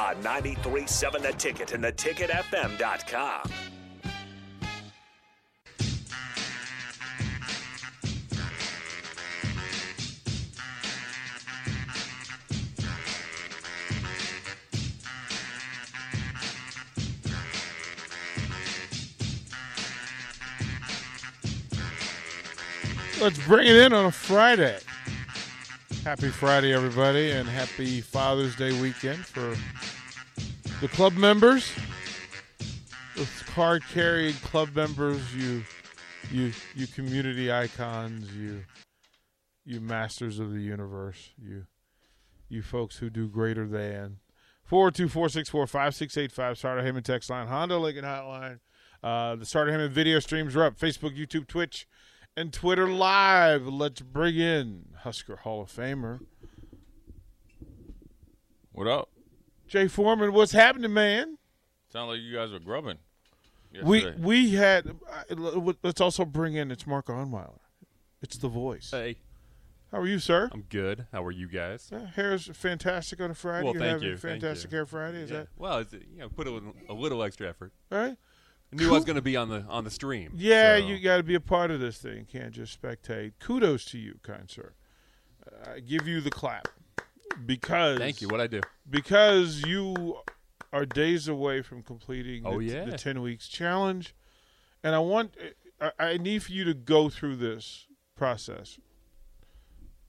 On 93.7 The Ticket and theticketfm.com. Let's bring it in on a Friday. Happy Friday, everybody, and happy Father's Day weekend for the club members. The card carrying club members, you, you, you community icons, you, you masters of the universe, you, you folks who do greater than. Four two four six four five six eight five. Sartor Hamann text line, Honda Lincoln hotline. Uh, the Sartor Hamann video streams are up. Facebook, YouTube, Twitch and Twitter Live. Let's bring in Husker Hall of Famer What up? Jay Foreman. What's happening, man? Sound like you guys were grubbing. We yesterday. we had. uh, Let's also bring in. It's Mark Onweiler. It's the voice. Hey, How are you, sir? I'm good. How are you guys? Yeah, hair's fantastic on a Friday. Well, You're thank having you, thank fantastic you. hair Friday. Is Yeah. that Well, it's, you know, put a, little- a little extra effort. right? I knew I was going to be on the on the stream. Yeah, so- you got to be a part of this thing. Can't just spectate. Kudos to you, kind sir. Uh, I give you the clap because Thank you. What I do? because you are days away from completing Oh, the, yeah. the 10 weeks challenge and i want I, I need for you to go through this process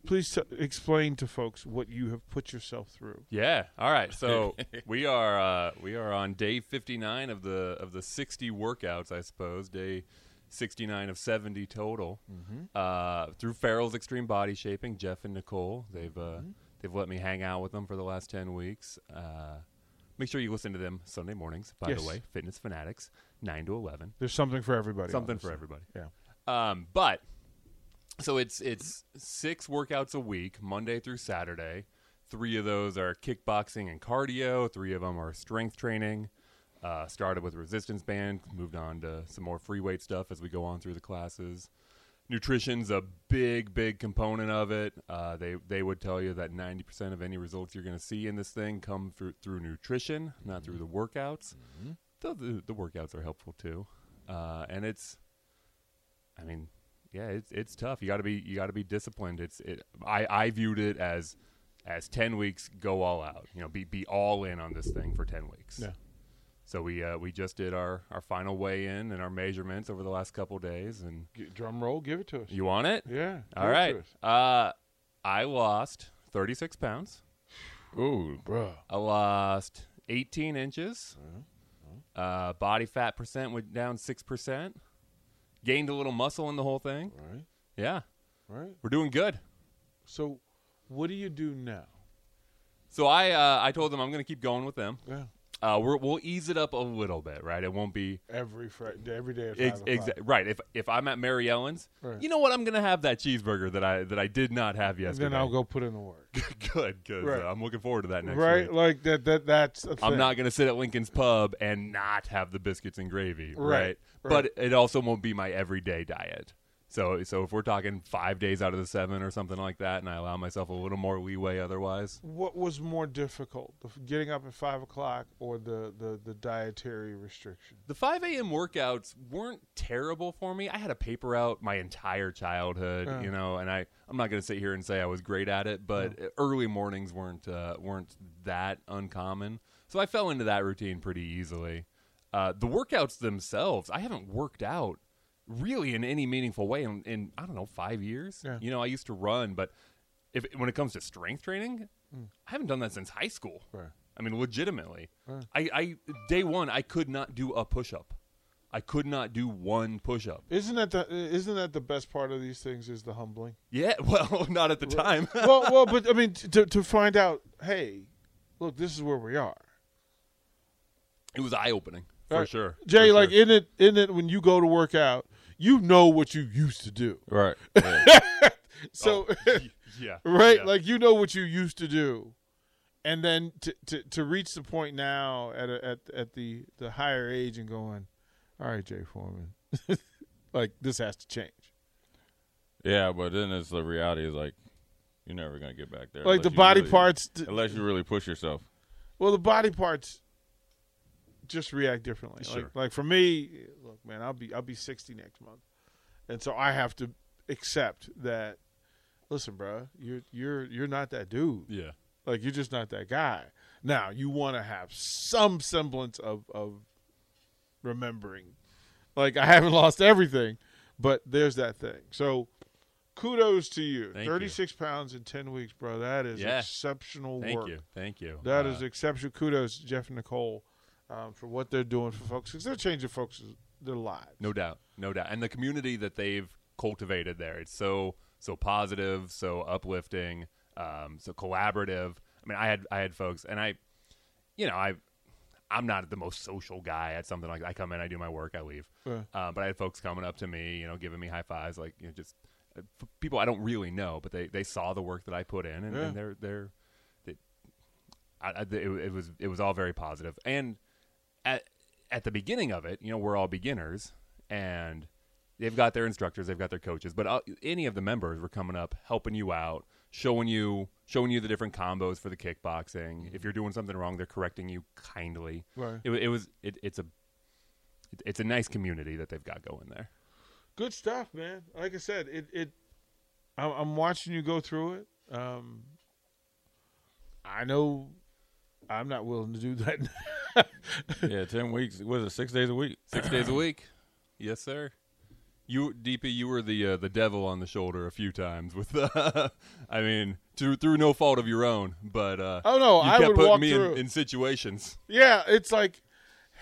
please t- explain to folks what you have put yourself through Yeah. All right. So we are uh, we are on day 59 of the of the 60 workouts, I suppose. Day 69 of 70 total. Uh, through Farrell's Extreme Body Shaping, Jeff and Nicole, they've uh, they've let me hang out with them for the last 10 weeks. Uh, make sure you listen to them Sunday mornings. By Yes. the way, Fitness Fanatics, 9 to 11. there's something for everybody Something for everybody. yeah Um, but so it's it's six workouts a week, Monday through Saturday. Three of those are kickboxing and cardio. Three of them are strength training. Uh, started with resistance band, moved on to some more free weight stuff as we go on through the classes. Nutrition's a big, big component of it. Uh, they they would tell you that ninety percent of any results you're going to see in this thing come through through nutrition, not through the workouts. Though the, the workouts are helpful too, uh, and it's I mean, yeah, it's it's tough. You got to be you got to be disciplined. It's it. I I viewed it as as ten weeks, go all out. You know, be be all in on this thing for ten weeks. Yeah. So we uh, we just did our our final weigh in and our measurements over the last couple days. And G- drum roll give it to us you want it? yeah All give it to us. Uh, I lost thirty six pounds. Ooh, bro I lost eighteen inches. Uh-huh. Uh, body fat percent went down six percent. Gained a little muscle in the whole thing. right Yeah, right we're doing good. so what do you do now So I uh, I told them I'm going to keep going with them. yeah Uh, we're, we'll ease it up a little bit, right? It won't be every Friday every day at ex- five o'clock. exa- right. If if I'm at Mary Ellen's, Right. you know what? I'm going to have that cheeseburger that I that I did not have and yesterday. then I'll go put in the work good, good. Right. I'm looking forward to that next week. right week. like that that that's I'm not going to sit at Lincoln's Pub and not have the biscuits and gravy, Right, right? right. But it also won't be my everyday diet. So so if we're talking five days out of the seven or something like that, and I allow myself a little more leeway otherwise, What was more difficult, getting up at five o'clock or the, the, the dietary restriction? The 5 a.m. workouts weren't terrible for me. I had a paper out my entire childhood, Yeah. you know, and I I'm not going to sit here and say I was great at it, but early mornings weren't uh, weren't that uncommon. So I fell into that routine pretty easily. Uh, the workouts themselves, I haven't worked out really in any meaningful way in, in I don't know five years. Yeah. You know, I used to run, but if when it comes to strength training, mm. I haven't done that since high school. Right. I mean, legitimately. Right. I, I day one, I could not do a push up. I could not do one push up. Isn't that the isn't that the best part of these things is the humbling? Yeah, well, not at the time. well, well, but I mean to to find out, hey, look, this is where we are. It was eye opening for Right. sure. Jay, For like, sure. isn't it, isn't it when you go to work out, you know what you used to do. Right. Yeah. So, oh, yeah, right? yeah. Like, you know what you used to do. And then to, to, to reach the point now at, a, at, at the, the higher age and going, all right, Jay Foreman, like, this has to change. yeah, but then it's the reality is like you're never gonna get back there. Like, the body really- parts, d- unless you really push yourself. well, the body parts just react differently. Sure. Like, like for me, look, man, I'll be I'll be 60 next month, and so I have to accept that. Listen, bro, you're you're you're not that dude. yeah, Like you're just not that guy. Now you want to have some semblance of of remembering. Like I haven't lost everything, but there's that thing. So kudos to you. Thank you. 36 pounds in 10 weeks, bro. That is Yeah. exceptional thank work. you, thank you. That Uh, is exceptional. Kudos Jeff and Nicole um, for what they're doing for folks because they're changing folks' their lives. No doubt, no doubt, and the community that they've cultivated there. It's so so positive, so uplifting, um, so collaborative. I mean, I had I had folks, and I, you know, I, I'm not the most social guy at something like that. I come in, I do my work, I leave. Yeah. Uh, but I had folks coming up to me, you know, giving me high fives, like you know, just uh, people I don't really know, but they they saw the work that I put in, and, Yeah. and they're they're. They, I, I, it, it was it was all very positive, and at the beginning of it, you know, we're all beginners, and they've got their instructors, they've got their coaches, but uh, any of the members were coming up, helping you out, showing you showing you the different combos for the kickboxing. If you're doing something wrong, they're correcting you kindly. Right. It, it was it, it's a it, it's a nice community that they've got going there. Good stuff, man. Like I said, it it. I'm, I'm watching you go through it. Um, I know I'm not willing to do that. yeah, ten weeks. Was it six days a week? Six days a week, yes, sir. You, DP, you were the uh, the devil on the shoulder a few times with, uh, I mean, through through no fault of your own, but uh, Oh, no, you I kept would putting walk me through. in, in situations. yeah, it's like,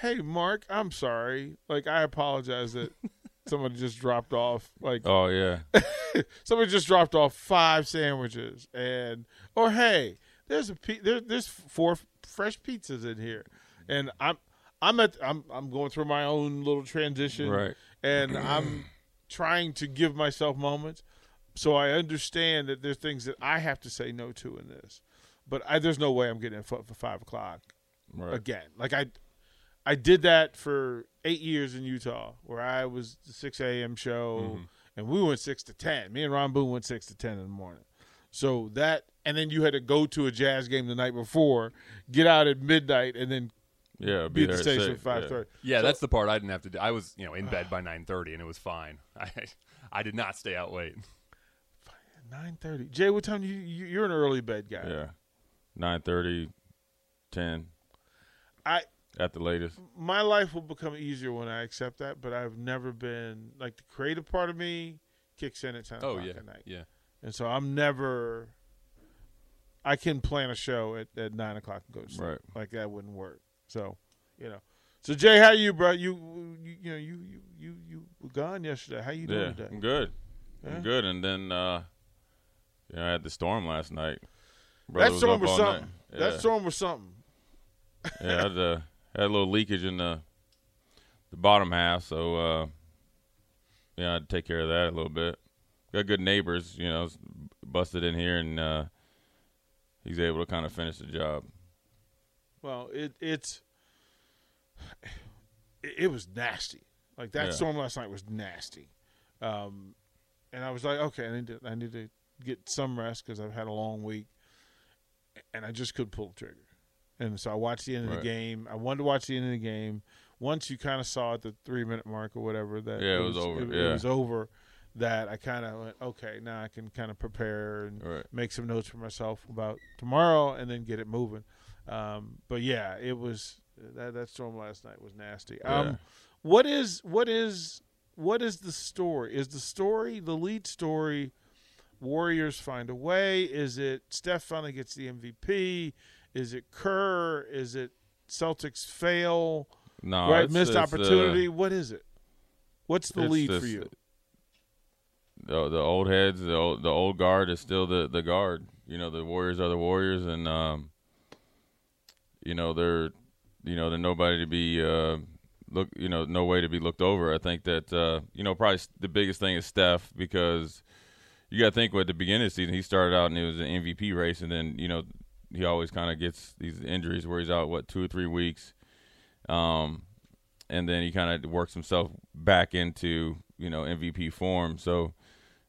hey, Mark, I'm sorry. Like, I apologize that somebody just dropped off. Like, Oh yeah. somebody just dropped off five sandwiches, and or hey, there's a there, there's four fresh pizzas in here, and I'm I'm at I'm I'm going through my own little transition, Right. And I'm trying to give myself moments, so I understand that there's things that I have to say no to in this, but I, there's no way I'm getting for, for five o'clock Right. again. Like I, I did that for eight years in Utah, where I was the six a.m. show, mm-hmm. and we went six to ten. Me and Ron Boone went six to ten in the morning. So that, and then you had to go to a jazz game the night before, get out at midnight, and then Yeah. be Be, at the there at station six, at five yeah. thirty. Yeah, that's the part I didn't have to do. I was, you know, in bed by nine thirty, and it was fine. I I did not stay out late. Nine thirty. Jay, what time do you, you? You're an early bed guy. Yeah. Nine thirty, ten I at the latest. my life will become easier when I accept that, but I've never been like the creative part of me kicks in at ten Oh o'clock yeah, at night. yeah. And so I'm never. I can plan a show at, at nine o'clock and go to sleep. Right. Like that wouldn't work. So, you know. So Jay, how you, bro? You, you, you know, you, you, you, you were gone yesterday. How you doing Yeah, today? I'm good. Yeah? I'm good. And then, uh, yeah, I had the storm last night. That storm up was something. night. That storm was something. yeah, I had, uh, had a little leakage in the the bottom half, so uh, yeah, I had to take care of that a little bit. Got good neighbors, you know, busted in here, and uh, he's able to kind of finish the job. Well, it it's it, it was nasty. Like that Yeah. storm last night was nasty. Um, and I was like, okay, I need to I need to get some rest because I've had a long week, and I just couldn't pull the trigger. And so I watched the end of Right. the game. I wanted to watch the end of the game. Once you kind of saw at the three minute mark or whatever that Yeah, it was over. It, Yeah. was over. That I kind of went, okay, now I can kind of prepare and Right. make some notes for myself about tomorrow and then get it moving. Um, but yeah, it was that that storm last night was nasty. Yeah. Um, what is what is what is the story? Is the story the lead story? Warriors find a way. Is it Steph finally gets the MVP? Is it Kerr? Is it Celtics fail? No, right, it's- missed it's, uh, opportunity. what is it? What's the lead for you? the the old heads, the old, the old guard is still the the guard. You know, the Warriors are the Warriors, and um, you know they're you know, then nobody to be uh, look, you know, no way to be looked over. I think that uh, you know probably the biggest thing is Steph because you got to think at the beginning of the season he started out and it was an MVP race, and then you know he always kind of gets these injuries where he's out what two or three weeks, um, and then he kind of works himself back into you know MVP form. So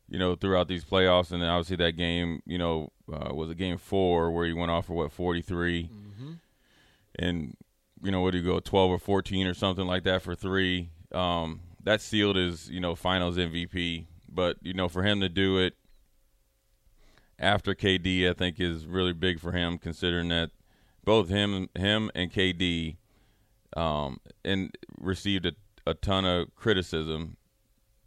you know throughout these playoffs, and then obviously that game, you know, uh, was a game four where he went off for what forty three, Mm-hmm. And you know what do you go twelve or fourteen or something like that for three. Um, that sealed his you know Finals MVP, but you know for him to do it after KD, I think is really big for him, considering that both him him and KD um, and received a, a ton of criticism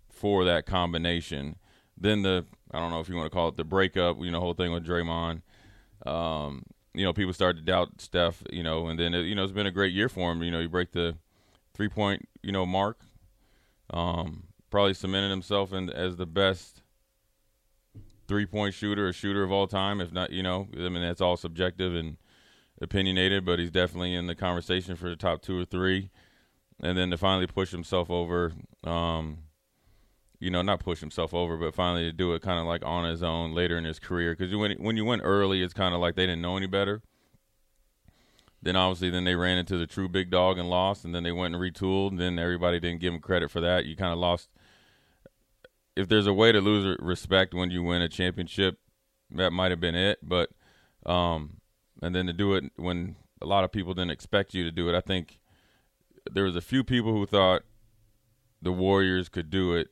for that combination. Then the I don't know if you want to call it the breakup, you know, whole thing with Draymond. Um, you know, people started to doubt Steph, you know, and then you know it's been a great year for him. You know, you break the three point, you know, mark. Um, probably cemented himself in as the best three point shooter, a shooter of all time. If not, you know, I mean that's all subjective and opinionated, but he's definitely in the conversation for the top two or three. And then to finally push himself over, um, you know, not push himself over, but finally to do it kind of like on his own later in his career. Because when when you went early, it's kind of like they didn't know any better. Then obviously, then they ran into the true big dog and lost, and then they went and retooled. And then everybody didn't give him credit for that. You kind of lost. If there's a way to lose respect when you win a championship, that might have been it. But, um, and then to do it when a lot of people didn't expect you to do it, I think there was a few people who thought the Warriors could do it,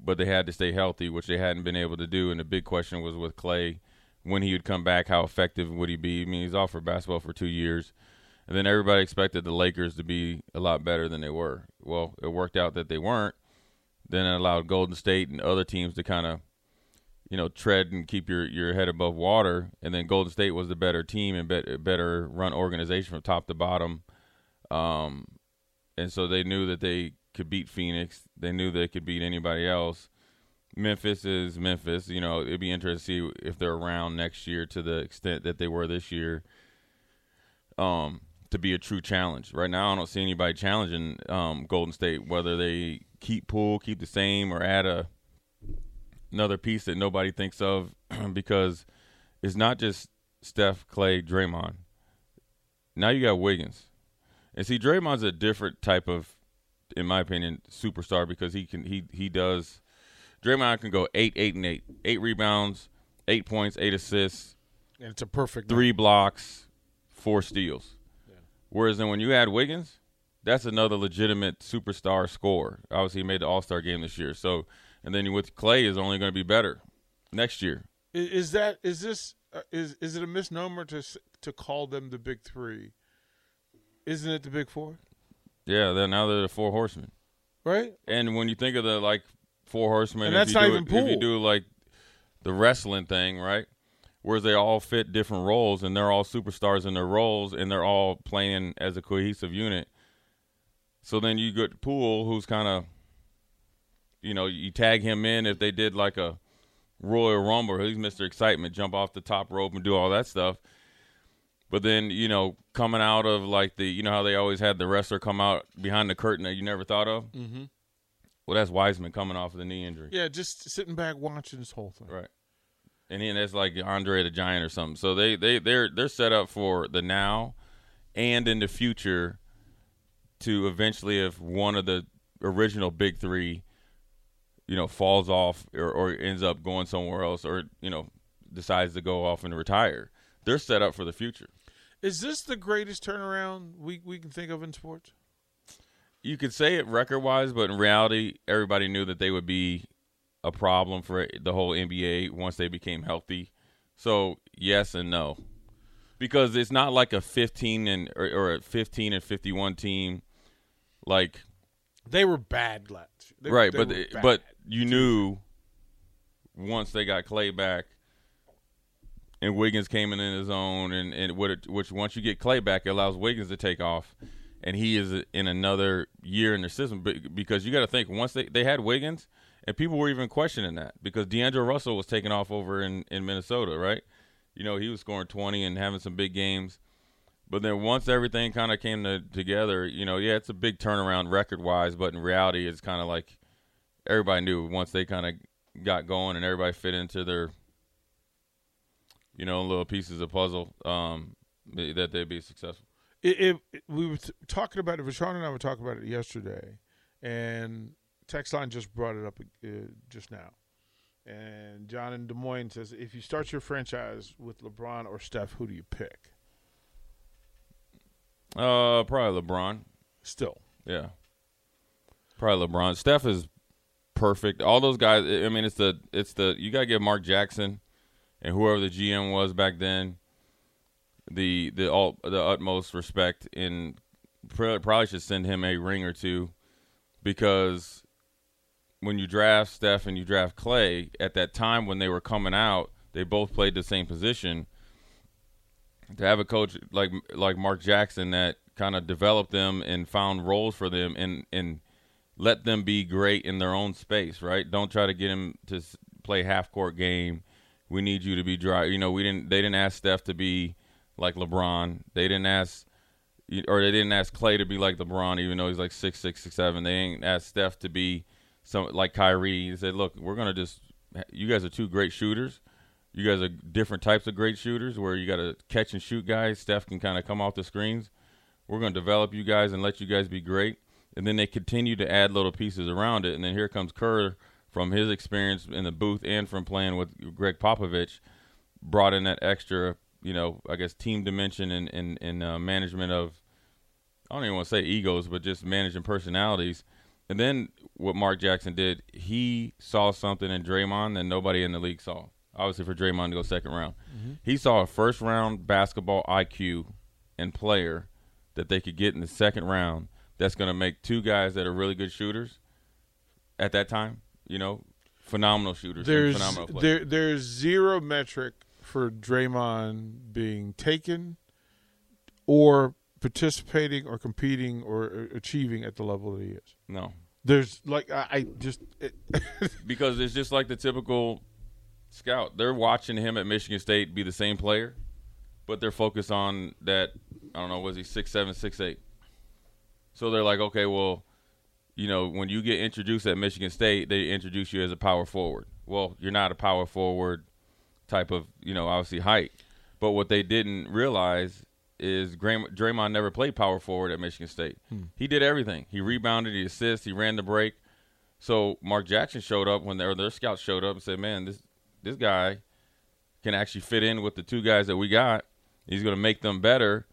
but they had to stay healthy, which they hadn't been able to do. And the big question was with Clay, when he would come back, how effective would he be? I mean, he's off for basketball for two years. And then everybody expected the Lakers to be a lot better than they were. Well, it worked out that they weren't. Then it allowed Golden State and other teams to kind of, you know, tread and keep your, your head above water. And then Golden State was the better team and bet, better run organization from top to bottom. Um, and so they knew that they could beat Phoenix. They knew they could beat anybody else. Memphis is Memphis. You know, it'd be interesting to see if they're around next year to the extent that they were this year. Um, to be a true challenge. Right now, I don't see anybody challenging um, Golden State, whether they keep Poole, keep the same, or add a another piece that nobody thinks of, because it's not just Steph, Clay, Draymond. Now you got Wiggins, and see Draymond's a different type of, in my opinion, superstar because he can he he does. Draymond can go eight, eight, and eight, eight rebounds, eight points, eight assists, And it's a perfect three blocks, four steals. Whereas then when you add Wiggins, that's another legitimate superstar scorer. Obviously, he made the All Star game this year. So, and then with Clay is only going to be better next year. Is that is this uh, is is it a misnomer to to call them the big three? Isn't it the big four? Yeah, then now they're the four horsemen. Right. And when you think of the like four horsemen, And that's not even it, if you do like the wrestling thing, right? Whereas they all fit different roles and they're all superstars in their roles and they're all playing as a cohesive unit. So then you get Poole, who's kind of, you know, you tag him in if they did like a Royal Rumble, he's Mr. Excitement, jump off the top rope and do all that stuff. But then, you know, coming out of like the, you know how they always had the wrestler come out behind the curtain that you never thought of? Mm-hmm. Well, that's Wiseman coming off of the knee injury. Yeah, just sitting back watching this whole thing. Right. And then that's like Andre the Giant or something. So they they they're they're set up for the now and in the future to eventually if one of the original big 3 you know falls off or, or ends up going somewhere else or you know decides to go off and retire. They're set up for the future. Is this the greatest turnaround we we can think of in sports? You could say it record wise, but in reality, everybody knew that they would be a problem for the whole NBA once they became healthy. So yes and no, because it's not like a fifteen and or, or a fifteen and fifty one team, like They were bad lads. They, right. they but it- bad. but you knew once they got Clay back. And Wiggins came in in his own, and and what which once you get Clay back, it allows Wiggins to take off, and he is in another year in the system. But because you got to think, once they they had Wiggins, and people were even questioning that because D'Angelo Russell was taking off over in in Minnesota, right? You know, he was scoring twenty and having some big games. But then once everything kind of came to, together, you know, yeah, it's a big turnaround record wise, but in reality, it's kind of like everybody knew once they kind of got going and everybody fit into their, you know, little pieces of puzzle, um, that they'd be successful. It, we were t- talking about it. Rashawn and I were talking about it yesterday, and text line just brought it up uh, just now. And John in Des Moines says, if you start your franchise with LeBron or Steph, who do you pick? Uh, probably LeBron. Still, Yeah. Probably LeBron. Steph is perfect. All those guys. I mean, it's the it's the you got to give Mark Jackson and whoever the GM was back then the the all the utmost respect and probably should send him a ring or two because when you draft Steph and you draft Clay at that time when they were coming out, they both played the same position. To have a coach like like Mark Jackson that kind of developed them and found roles for them and and let them be great in their own space, right? Don't try to get him to play half court game. We need you to be dry. You know, we didn't. They didn't ask Steph to be like LeBron. They didn't ask, or they didn't ask Clay to be like LeBron, even though he's like six six six seven. They ain't asked Steph to be some like Kyrie. They said, look, we're gonna just. You guys are two great shooters. You guys are different types of great shooters where you got to catch and shoot guys. Steph can kind of come off the screens. We're going to develop you guys and let you guys be great. And then they continue to add little pieces around it. And then here comes Kerr from his experience in the booth and from playing with Gregg Popovich, brought in that extra, you know, I guess team dimension and, and, and uh, management of, I don't even want to say egos, but just managing personalities. And then what Mark Jackson did, he saw something in Draymond that nobody in the league saw. Obviously, for Draymond to go second round, he saw a first round basketball IQ and player that they could get in the second round. That's going to make two guys that are really good shooters at that time. You know, phenomenal shooters. there's phenomenal there there's zero metric for Draymond being taken or participating or competing or uh, achieving at the level that he is. no, There's like I, I just it, because it's just like the typical scout. They're watching him at Michigan State be the same player, but they're focused on that. I don't know, was he six seven, six eight? So they're like, okay, well, you know, when you get introduced at Michigan State, they introduce you as a power forward. Well, you're not a power forward type of, you know, obviously height. But what they didn't realize is Draymond, Draymond never played power forward at Michigan State. Hmm. He did everything. He rebounded, he assisted, he ran the break. So Mark Jackson showed up when their their scouts showed up and said, "Man, this this guy can actually fit in with the two guys that we got. He's going to make them better."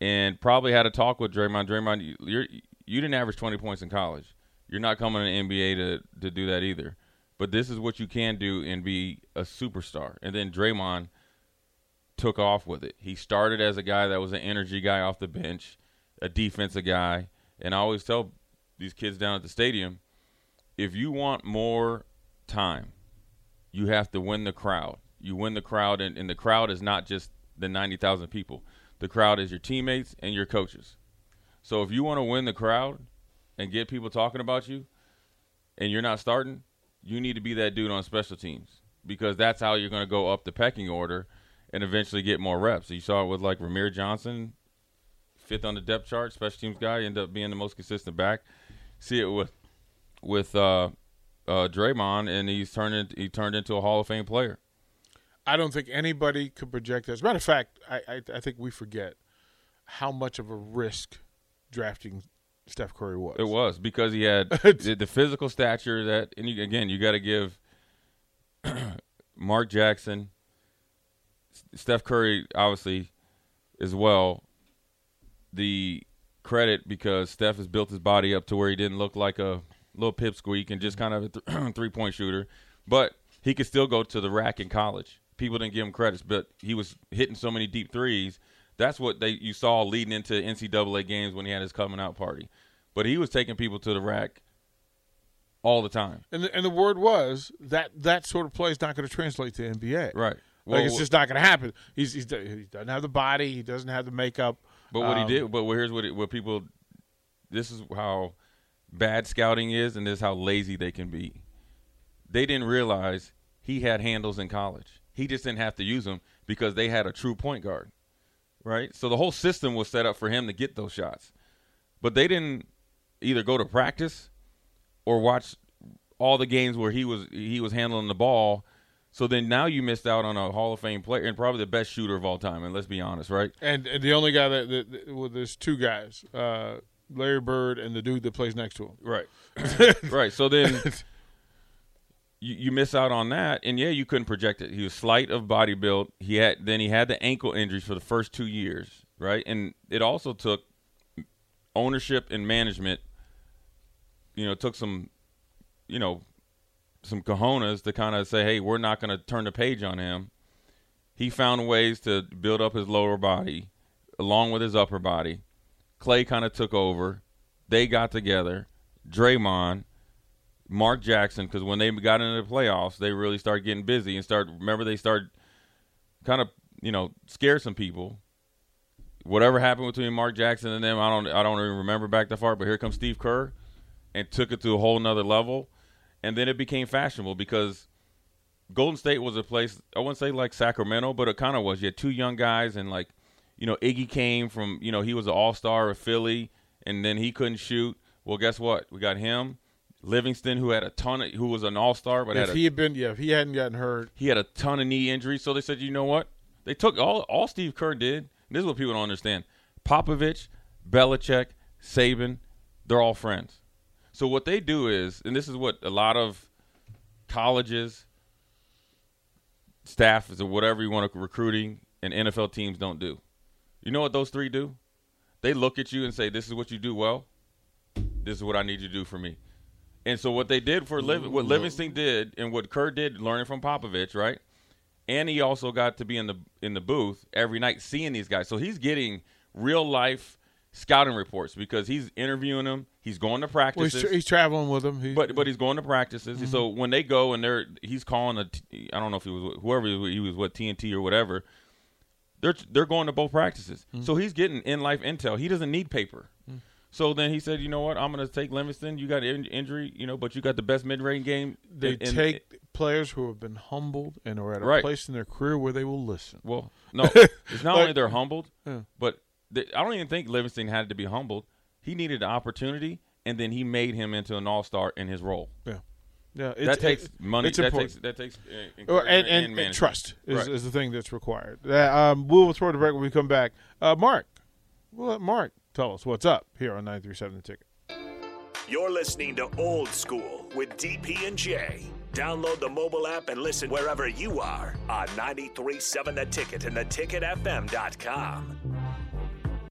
And probably had a talk with Draymond. Draymond, you're you didn't average 20 points in college. You're not coming to the NBA to to do that either. But this is what you can do and be a superstar. And then Draymond took off with it. He started as a guy that was an energy guy off the bench, a defensive guy, and I always tell these kids down at the stadium, if you want more time, you have to win the crowd. You win the crowd, and, and the crowd is not just the 90,000 people. The crowd is your teammates and your coaches. So if you want to win the crowd and get people talking about you and you're not starting, you need to be that dude on special teams because that's how you're going to go up the pecking order and eventually get more reps. You saw it with like Rahmir Johnson, fifth on the depth chart, special teams guy, end up being the most consistent back. See it with with uh, uh, Draymond, and he's turned he turned into a Hall of Fame player. I don't think anybody could project. that. As a matter of fact, I, I I think we forget how much of a risk drafting Steph Curry was. It was because he had the, the physical stature that, and you, again, you got to give Mark Jackson, Steph Curry, obviously, as well, the credit because Steph has built his body up to where he didn't look like a little pipsqueak and just kind of a th- three point shooter, but he could still go to the rack in college. People didn't give him credits, but he was hitting so many deep threes. That's what they you saw leading into NCAA games when he had his coming out party. But he was taking people to the rack all the time. And the, and the word was that that sort of play is not going to translate to NBA. Right. like it's just not going to happen. He's, he's he doesn't have the body. He doesn't have the makeup. But what Um, he did, but here's what it, what people, this is how bad scouting is, and this is how lazy they can be. They didn't realize he had handles in college. He just didn't have to use them because they had a true point guard. Right? So the whole system was set up for him to get those shots. But they didn't either go to practice or watch all the games where he was he was handling the ball. So then now you missed out on a Hall of Fame player and probably the best shooter of all time. And let's be honest, right? And, and the only guy that, that, that well, there's two guys, uh, Larry Bird and the dude that plays next to him. Right. right. So then you, you miss out on that, and yeah, you couldn't project it. He was slight of body build. He had then he had the ankle injuries for the first two years, right? And it also took ownership and management. You know, took some, you know, some cojones to kind of say, hey, we're not going to turn the page on him. He found ways to build up his lower body along with his upper body. Clay kind of took over. They got together. Draymond, Mark Jackson, because when they got into the playoffs, they really started getting busy and start. Remember, they started kind of you know scare some people. Whatever happened between Mark Jackson and them, I don't I don't even remember back that far. But here comes Steve Kerr, and took it to a whole nother level, and then it became fashionable because Golden State was a place I wouldn't say like Sacramento, but it kind of was. You had two young guys, and like you know Iggy came from you know he was an All Star of Philly, and then he couldn't shoot. Well, guess what? We got him Livingston, who had a ton of, who was an all star, but if had he had been, yeah, if he hadn't gotten hurt, he had a ton of knee injuries. So they said, you know what? They took all all Steve Kerr did. This is what people don't understand. Popovich, Belichick, Saban, they're all friends. So what they do is, and this is what a lot of colleges, staff, or whatever you want to recruiting and NFL teams don't do. You know what those three do? They look at you and say, "This is what you do well. This is what I need you to do for me." And so what they did for Liv- what Livingston did and what Kerr did, learning from Popovich, right? And he also got to be in the in the booth every night, seeing these guys. So he's getting real life scouting reports because he's interviewing them. He's going to well, practices, he's, tra- he's traveling with them. He, but but he's going to practices. Mm-hmm. So when they go and they're he's calling a t- I don't know if he was whoever he was, he was what TNT or whatever. They're they're going to both practices. Mm-hmm. So he's getting in life intel. He doesn't need paper. So then he said, you know what? I'm going to take Livingston. You got in- injury, you know, but you got the best mid range game. they and- take players who have been humbled and are at a Right. place in their career where they will listen. Well, no, it's not Like- only they're humbled, Yeah. but they, I don't even think Livingston had to be humbled. He needed an opportunity, and then he made him into an all star in his role. Yeah, yeah. It's, that takes it- money. It's that important. takes that takes uh, encouragement and, and, and trust is, Right. is the thing that's required. Uh, um, we will throw the break when we come back. Uh, Mark, we'll let Mark tell us what's up here on 937 The Ticket. You're listening to Old School with DP and J. Download the mobile app and listen wherever you are on 937 The Ticket and theticketfm.com.